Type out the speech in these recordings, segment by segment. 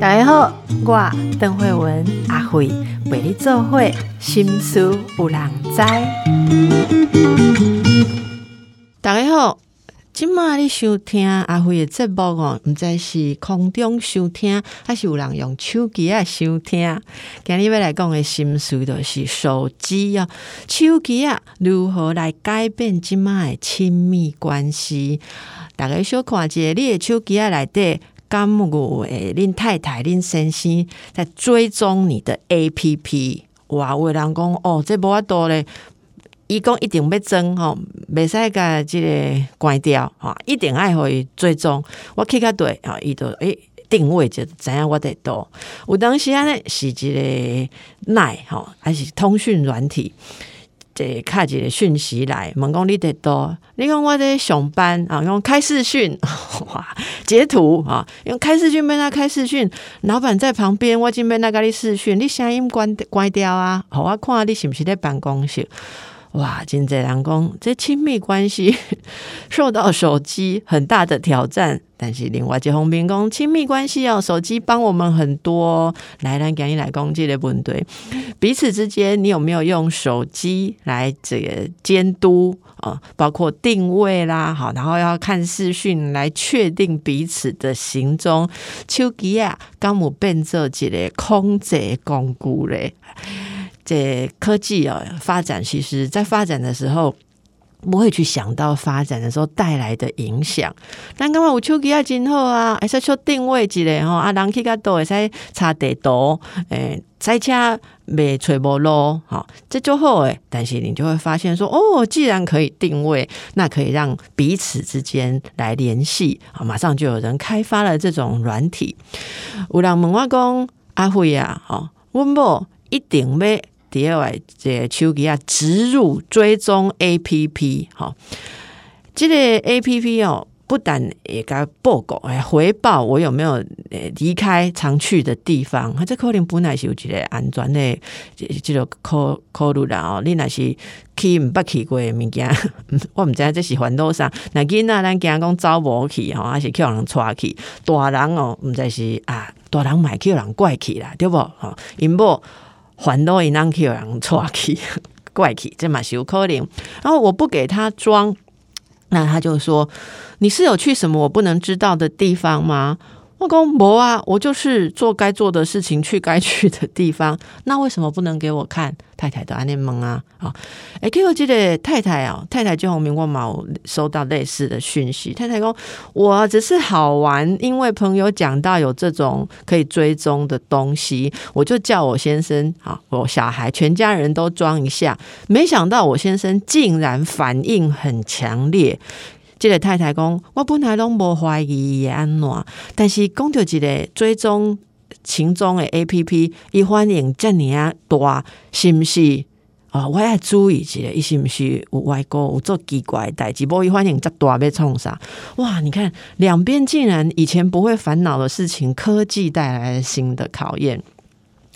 大家好，我邓慧文阿慧为你做会心思有人知。大家好，今麦你收听阿慧的节目哦，毋知是空中收听，还是有人用手机啊收听？今日要来讲的心思就是手机啊，手机啊如何来改变今麦的亲密关系？大家小看者，你的手机啊内底。甘有诶，恁太太、恁先生在追踪你的 A P P，哇！有人讲哦，这无法度咧，伊讲一定要装吼，袂使甲即个关掉吼，一定爱互伊追踪。我去较对吼，伊就诶定位就知影我伫倒。有当时安尼是一个奈吼，还是通讯软体。这卡一个讯息来，问讲你得多，你讲我在上班 啊，用开视讯哇，截图啊，用开视讯，被他开视讯，老板在旁边，我准备那个你视讯，你声音关关掉啊，好我看你是不是在办公室。哇，真济人讲，这亲密关系 受到手机很大的挑战。但是另外一方面讲，亲密关系哦，手机帮我们很多。来，来，赶紧来攻击的问对，彼此之间，你有没有用手机来这个监督啊？包括定位啦，好，然后要看视讯来确定彼此的行踪。手机啊，刚有变做一个控制工具嘞。这科技啊发展，其实在发展的时候不会去想到发展的时候带来的影响。但刚刚有手机啊，真好啊，还是说定位之类吼，啊，人去较多会使查地图，诶，塞车未揣无路，哈，这就好诶。但是你就会发现说，哦，既然可以定位，那可以让彼此之间来联系，啊，马上就有人开发了这种软体。有人问我讲，阿辉啊，哈，阮某一定要。第二位，这手机啊，植入追踪 A P P，哈，这个 A P P 哦，不但也该报告，哎，回报我有没有离开常去的地方，这可能本来是有一个安全的这个考考虑啦哦。你那是去唔捌去过的物件，我唔知这是环岛上，那囡仔咱惊讲走无去吼，还是叫人带去，大人哦，唔知是啊，大人买叫人怪去啦，对不？哈，因某。还都一样去人抓去 怪去，这嘛是有可能。然后我不给他装，那他就说：“你是有去什么我不能知道的地方吗？”我讲无啊，我就是做该做的事情，去该去的地方。那为什么不能给我看？太太的安尼问啊，啊，哎，给我记得太太啊，太太就红明光嘛，收到类似的讯息。太太说，我只是好玩，因为朋友讲到有这种可以追踪的东西，我就叫我先生啊，我小孩全家人都装一下。没想到我先生竟然反应很强烈。这个太太讲，我本来拢无怀疑安怎，但是讲到一个追踪行踪的 A P P，伊反应这尔大，是毋是？哦，我要注意一下，伊是毋是有外国有做奇怪代志？无伊反应这大要创啥？哇！你看两边竟然以前不会烦恼的事情，科技带来了新的考验。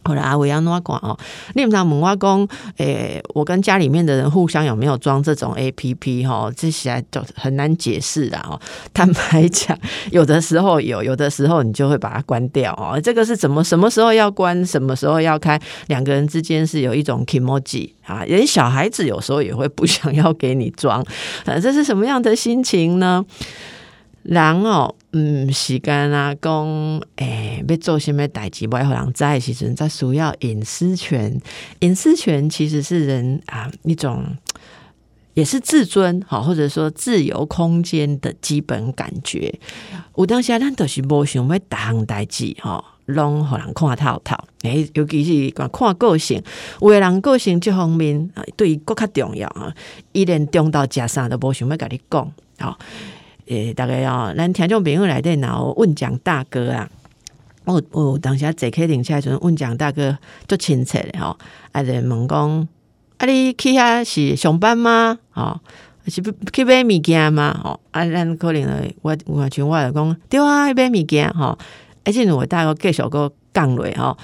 后来阿伟要怎讲哦？你们讲问我讲，诶，我跟家里面的人互相有没有装这种 A P P 哈？这些就很难解释的哦。坦白讲，有的时候有，有的时候你就会把它关掉哦。这个是怎么什么时候要关，什么时候要开？两个人之间是有一种 emoji 啊，连小孩子有时候也会不想要给你装，呃，这是什么样的心情呢？人哦，嗯，时间啊，讲诶，要做什么代志，不要人知的时阵，在需要隐私权。隐私权其实是人啊一种，也是自尊好，或者说自由空间的基本感觉。有当时咱都是无想要大项代志吼，拢互人看透透。诶，尤其是讲看个性，有的人个性这方面啊，对于更较重要啊，伊连中到食啥都无想要甲你讲好。诶，大概哦，咱听众朋友来电，然后问蒋大哥啊，我我当下坐客停车时阵问蒋大哥，足亲切的吼，啊，就问讲，啊，你去遐是上班吗？吼，是去买物件吗？吼，啊，咱可能我我像我来讲，对啊，买物件吼，而且我大哥继续个讲落吼，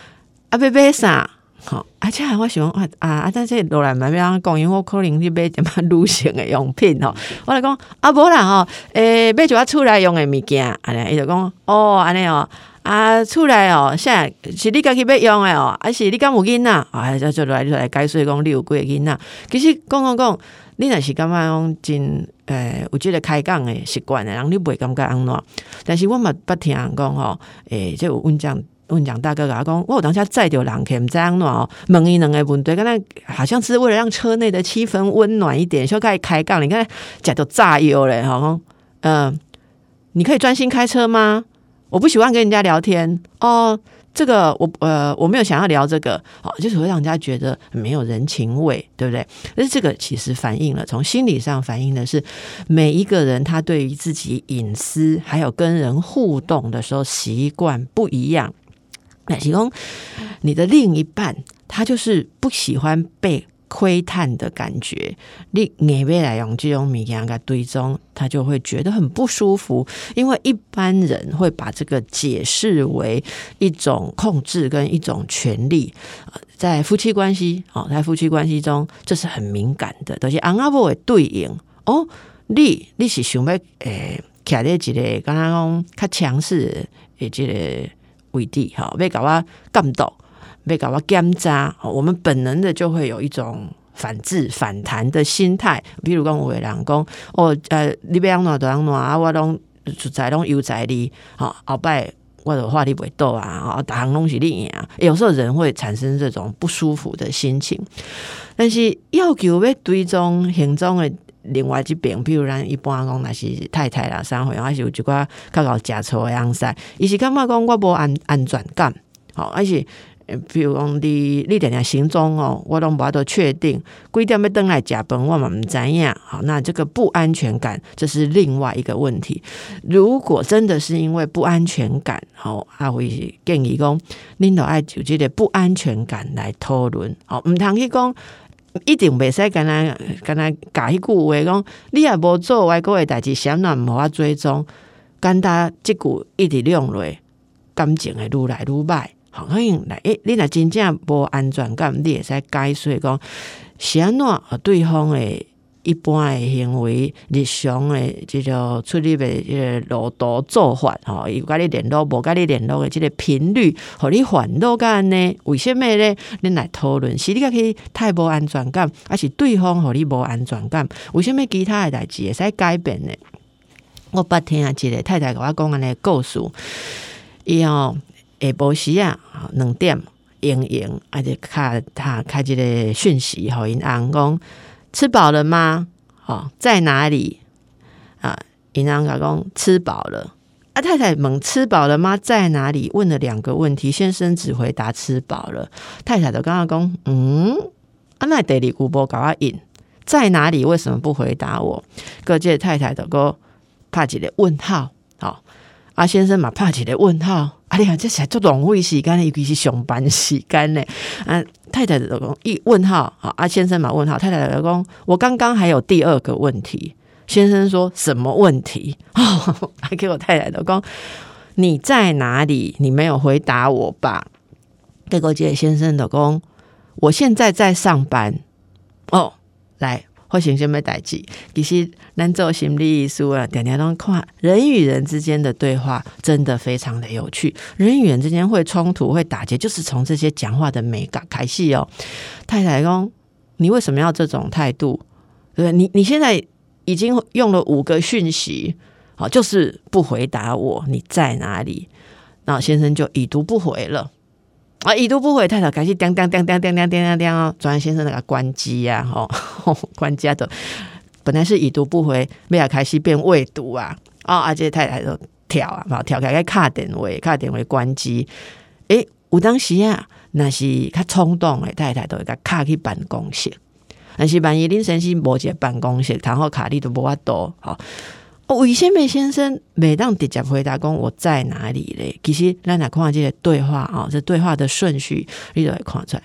啊，要买啥？好，而且我喜欢啊啊！但是罗兰买要讲，因为我可能去买什么女性的用品吼。我来讲啊，无啦吼，诶，买一我厝内用的物件，安尼伊就讲哦，安尼哦，啊，厝内哦，现在是你家己要用的哦，还是你敢有囡仔？啊，就就来就来解释讲你有几个囡仔？其实讲讲讲，你若是感觉讲真诶，有即个开讲的习惯的，人你袂感觉安怎？但是我嘛捌听人讲吼，诶，即有阮讲。问讲大哥甲我讲，我当下载着人客，毋知安怎哦，问伊两个问题，刚才好像是为了让车内的气氛温暖一点，就开始开杠。你看，假都炸油嘞，好，嗯，你可以专心开车吗？我不喜欢跟人家聊天哦。这个我呃，我没有想要聊这个，哦，就是会让人家觉得没有人情味，对不对？但是这个其实反映了从心理上反映的是每一个人他对于自己隐私还有跟人互动的时候习惯不一样。那其中，你的另一半他就是不喜欢被窥探的感觉。你你未来用这种米样个堆中，他就会觉得很不舒服。因为一般人会把这个解释为一种控制跟一种权利。在夫妻关系哦，在夫妻关系中，这是很敏感的，都是昂阿伯的对应哦。你你是想要诶，卡在一个刚刚讲较强势诶，这个。为地哈，被搞我干到，被搞我干渣，我们本能的就会有一种反制、反弹的心态。比如讲，我人讲，哦，呃，你别样暖都样暖啊，我拢出在拢悠哉你，好，后摆我的话题不会多啊，啊，打东西另一样。有时候人会产生这种不舒服的心情，但是要求要追踪行踪的。另外一边，比如咱一般讲，那是太太啦、三岁，还是有一寡较搞食醋诶样式，伊是感觉讲我无安安全感，好，而且，比如讲你你定定行踪哦，我拢无法度确定，几点要登来食饭，我嘛毋知影，好，那这个不安全感，这是另外一个问题。如果真的是因为不安全感，好，阿会建议讲，恁都爱就这个不安全感来讨论，好，毋通去讲。一定袂使干那干那讲一句话讲，你也无做外国的代志，想哪无法追踪？干他即句一直用落，感情会愈来愈歹。好，可能来诶，你若真正无安全感，你会使解说讲，安怎对方诶。一般的行为、日常的这个出入的这个路途做法，吼，伊有甲你联络，无甲你联络的这个频率，互你烦恼干呢？为什么呢？恁来讨论，是你家去太无安全感，还是对方互你无安全感？为什么其他的代志会使改变呢？我捌听啊，一个太太甲我讲安尼故事，伊吼下晡时啊，两点，盈盈，啊，就开他开一个讯息，互因翁讲。吃饱了吗？哦，在哪里？啊，银行老公吃饱了。啊，太太问吃饱了吗？在哪里？问了两个问题，先生只回答吃饱了。太太的刚刚讲，嗯，啊，那得里古波搞啊引在哪里？为什么不回答我？各界太太的个怕几个问号？好，阿先生嘛怕几个问号？啊，你看这才做浪费时间，尤其是上班时间呢。啊，太太的老公一问号，啊，阿先生嘛问号，太太的老公，我刚刚还有第二个问题。先生说什么问题？哦，还给我太太的公，你在哪里？你没有回答我吧？结果这先生的公，我现在在上班。哦，来。或行什么代志？其实咱做心理书啊，点点都看人与人之间的对话，真的非常的有趣。人与人之间会冲突、会打结，就是从这些讲话的美感开始哦。太太公，你为什么要这种态度？对你你现在已经用了五个讯息，好，就是不回答我，你在哪里？那先生就已读不回了。啊，已读不回，太太开始叮叮叮叮叮叮叮叮哦，转先生那个关机呀，吼，关机的，本来是已读不回，没有开始变未读啊，哦，而且太太都跳啊，跳开个卡电话，卡电话关机，诶，有当时啊，那是较冲动的太太都会甲卡去办公室，但是万一恁先生无个办公室，然后卡你都无法多，好。韦先美先生每当直接回答讲我在哪里嘞？其实咱俩看这个对话啊，这对话的顺序你都会看出来。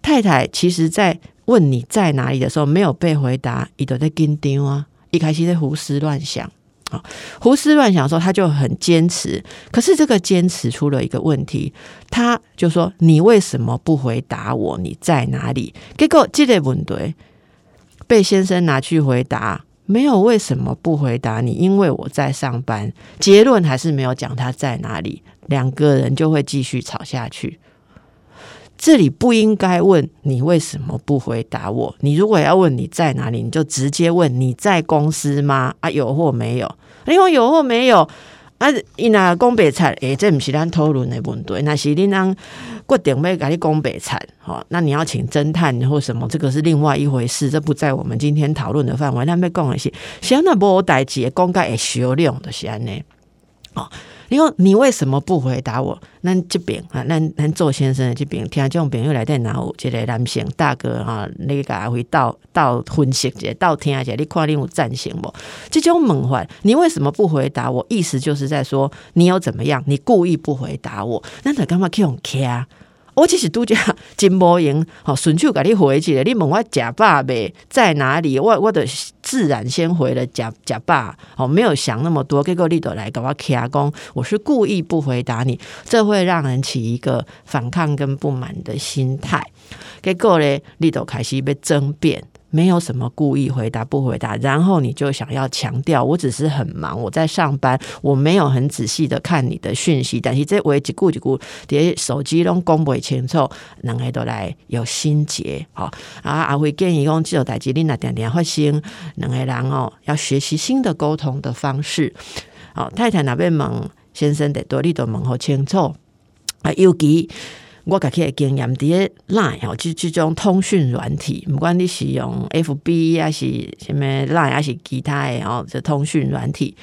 太太其实在问你在哪里的时候没有被回答，伊都在紧张啊，一开始在胡思乱想啊，胡思乱想的时候，他就很坚持。可是这个坚持出了一个问题，他就说：“你为什么不回答我？你在哪里？”结果这个问题被先生拿去回答，没有为什么不回答你？因为我在上班。结论还是没有讲他在哪里，两个人就会继续吵下去。这里不应该问你为什么不回答我。你如果要问你在哪里，你就直接问你在公司吗？啊，有或没有？因为有或没有啊？伊那讲白菜，诶，这不是咱讨论的问题。那是你让决定要甲你讲白菜，好，那你要请侦探或什么，这个是另外一回事，这不在我们今天讨论的范围。那要讲的是，像那无代志，讲该会销量的是安尼，哦。你说你为什么不回答我？那这边啊，那那周先生这边，听众朋友来电，然后这个男性大哥哈，你个回到到分析者，到听者，你看你有赞成不？这种问法，你为什么不回答我？意思就是在说你有怎么样？你故意不回答我，那他干嘛去用卡？我其实都讲真无用，好顺手给你回去了。你问我假爸呗在哪里？我我的自然先回了假假爸，哦，没有想那么多。结果你都来给我卡工，我是故意不回答你，这会让人起一个反抗跟不满的心态。结果呢，你都开始被争辩。没有什么故意回答不回答，然后你就想要强调，我只是很忙，我在上班，我没有很仔细的看你的讯息。但是这我一顾一顾，连手机都讲不清楚，两个都来有心结。好啊，阿辉建议讲，这种代志你那点点发生，两个人哦要学习新的沟通的方式。好，太太那边问先生得多，你都问好清楚啊，尤其。我家己的经验，伫咧 Line 吼，即即种通讯软体，毋管你是用 FB 还是什么 Line 还是其他的哦，这通讯软体，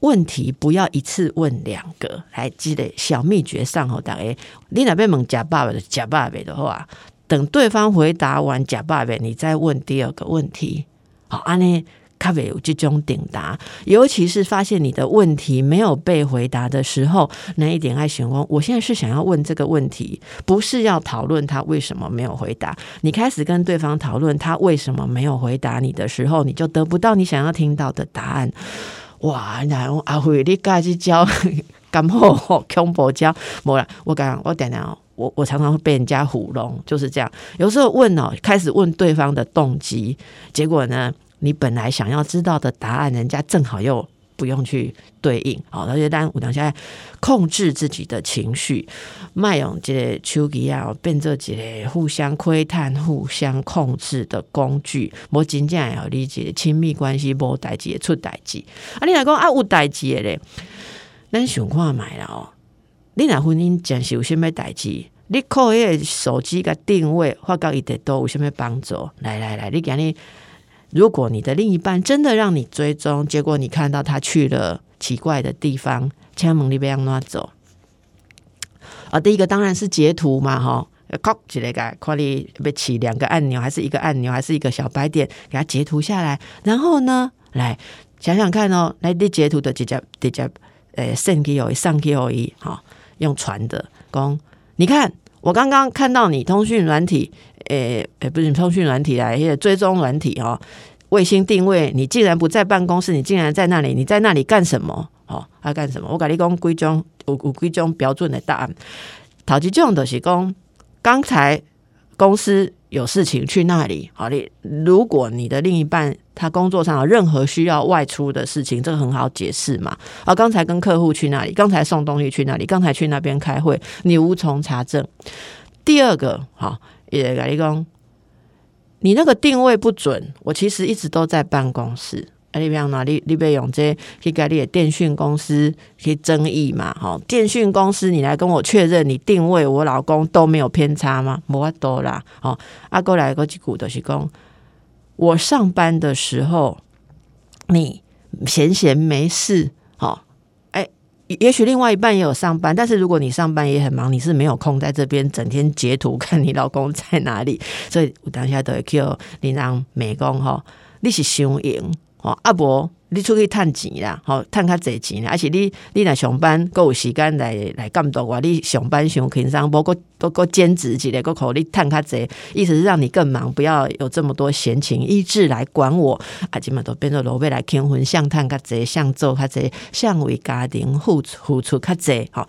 问题不要一次问两个，来记得小秘诀上吼，大家你那边问假爸爸的假爸爸的话，等对方回答完假爸爸，你再问第二个问题，好，安尼。咖啡有这种顶答，尤其是发现你的问题没有被回答的时候，那一点爱询问。我现在是想要问这个问题，不是要讨论他为什么没有回答。你开始跟对方讨论他为什么没有回答你的时候，你就得不到你想要听到的答案。哇！然后阿辉，你该去教干好恐怖教，没了。我讲，我等等，我我常常会被人家糊弄，就是这样。有时候问哦，开始问对方的动机，结果呢？你本来想要知道的答案，人家正好又不用去对应，好，而且当我等下控制自己的情绪，卖用这个手机啊，变做一个互相窥探、互相控制的工具。我真正要理解亲密关系无代志出代志，啊，你来讲啊有代志的咧，咱想看买了哦。你若婚姻真是有什么代志？你靠迄个手机个定位，发觉伊得都有什么帮助？来来来，你讲你。如果你的另一半真的让你追踪，结果你看到他去了奇怪的地方，千万你不要让他走。啊，第一个当然是截图嘛，哈，靠起来个，快你被起两个按钮，还是一个按钮，还是一个小白点，给他截图下来。然后呢，来想想看哦，来你截图的直接直接，呃，上 K O 上 K O 一，哈，用传的，讲你看我刚刚看到你通讯软体。诶诶，不是通讯软体来，些追踪软体哦，卫星定位，你竟然不在办公室，你竟然在那里，你在那里干什么？哦，要干什么？我跟你讲，几种有有几种标准的答案。头几种都是讲，刚才公司有事情去那里。好，你如果你的另一半他工作上有任何需要外出的事情，这个很好解释嘛。啊，刚才跟客户去那里，刚才送东西去那里，刚才去那边开会，你无从查证。第二个，好。也跟你讲，你那个定位不准。我其实一直都在办公室。你比方哪里？你别用这去跟你的电讯公司去争议嘛？哈，电讯公司，你来跟我确认，你定位我老公都没有偏差吗？无法多啦。哦，阿哥来个几句都是讲，我上班的时候，你闲闲没事。也许另外一半也有上班，但是如果你上班也很忙，你是没有空在这边整天截图看你老公在哪里。所以我当下都会叫你让美工哈，你是想赢吼，啊无你出去趁钱啦，吼，趁较济钱啦，而且你你若上班够有时间来来监督我，你上班上轻松，无过都过兼职一个，个口你趁较济，意思是让你更忙，不要有这么多闲情逸致来管我，啊，基本都变做罗贝来结婚，向趁较济，想做较济，想为家庭付出付出较济，好，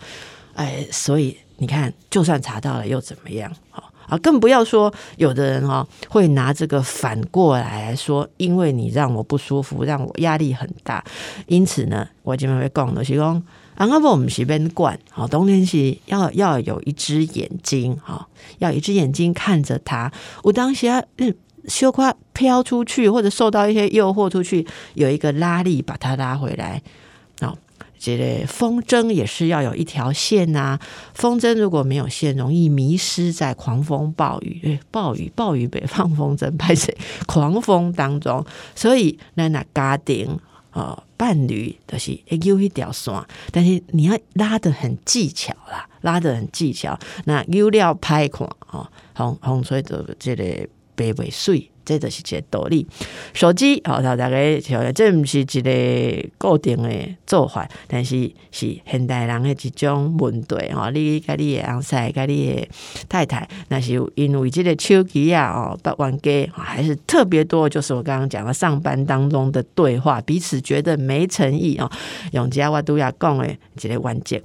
哎，所以你看，就算查到了又怎么样？好。啊，更不要说有的人哈会拿这个反过来说，因为你让我不舒服，让我压力很大，因此呢，我今天会讲的是讲，啊，那不我们随便管，好，冬天是要要有一只眼睛，哈，要一只眼睛看着他，我当下嗯，羞夸飘出去，或者受到一些诱惑出去，有一个拉力把他拉回来。这个风筝也是要有一条线呐，风筝如果没有线，容易迷失在狂风暴雨、暴雨暴雨北方风筝拍谁 狂风当中，所以那那家庭哦伴侣都是有一条线，但是你要拉的很技巧啦，拉的很技巧，那有料拍款哦，风风吹的这个白尾水。这就是一个道理。手机好，大家晓这不是一个固定的做法，但是是现代人的一种问题哈。你跟你的昂塞，跟你的太太，那是因为这个手机啊哦，不玩给还是特别多。就是我刚刚讲的上班当中的对话，彼此觉得没诚意哦。用家我都要讲的一个关键。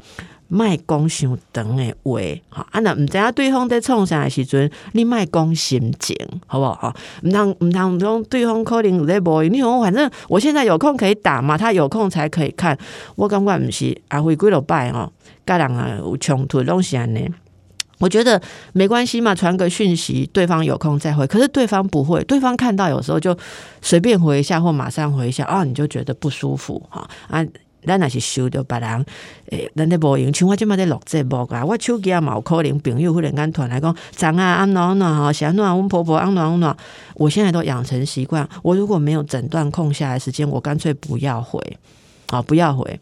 卖讲伤长的话，哈啊那毋知影对方在创啥时阵，你卖讲心情，好不好？哈，毋通毋通讲对方可能有在无，你讲反正我现在有空可以打嘛，他有空才可以看。我感觉毋是阿辉几落拜哦，甲人啊有冲突拢是安尼。我觉得没关系嘛，传个讯息，对方有空再回。可是对方不会，对方看到有时候就随便回一下或马上回一下，啊，你就觉得不舒服哈啊。咱若是收到别人，诶，咱咧无用，像我即马在录节目啊，我手机也冇可能朋友忽然间突然来讲，长啊安暖暖哈，想暖阮婆婆安暖暖，我现在都养成习惯，我如果没有整段空下来时间，我干脆不要回，好不要回。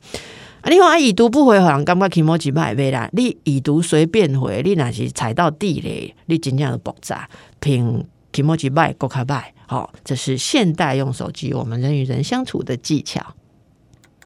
啊，你讲已读不回，好像感觉起毛几百倍啦。你已读随便回，你若是踩到地雷，你真正的爆炸，凭起毛几百够卡拜。好，这是现代用手机我们人与人相处的技巧。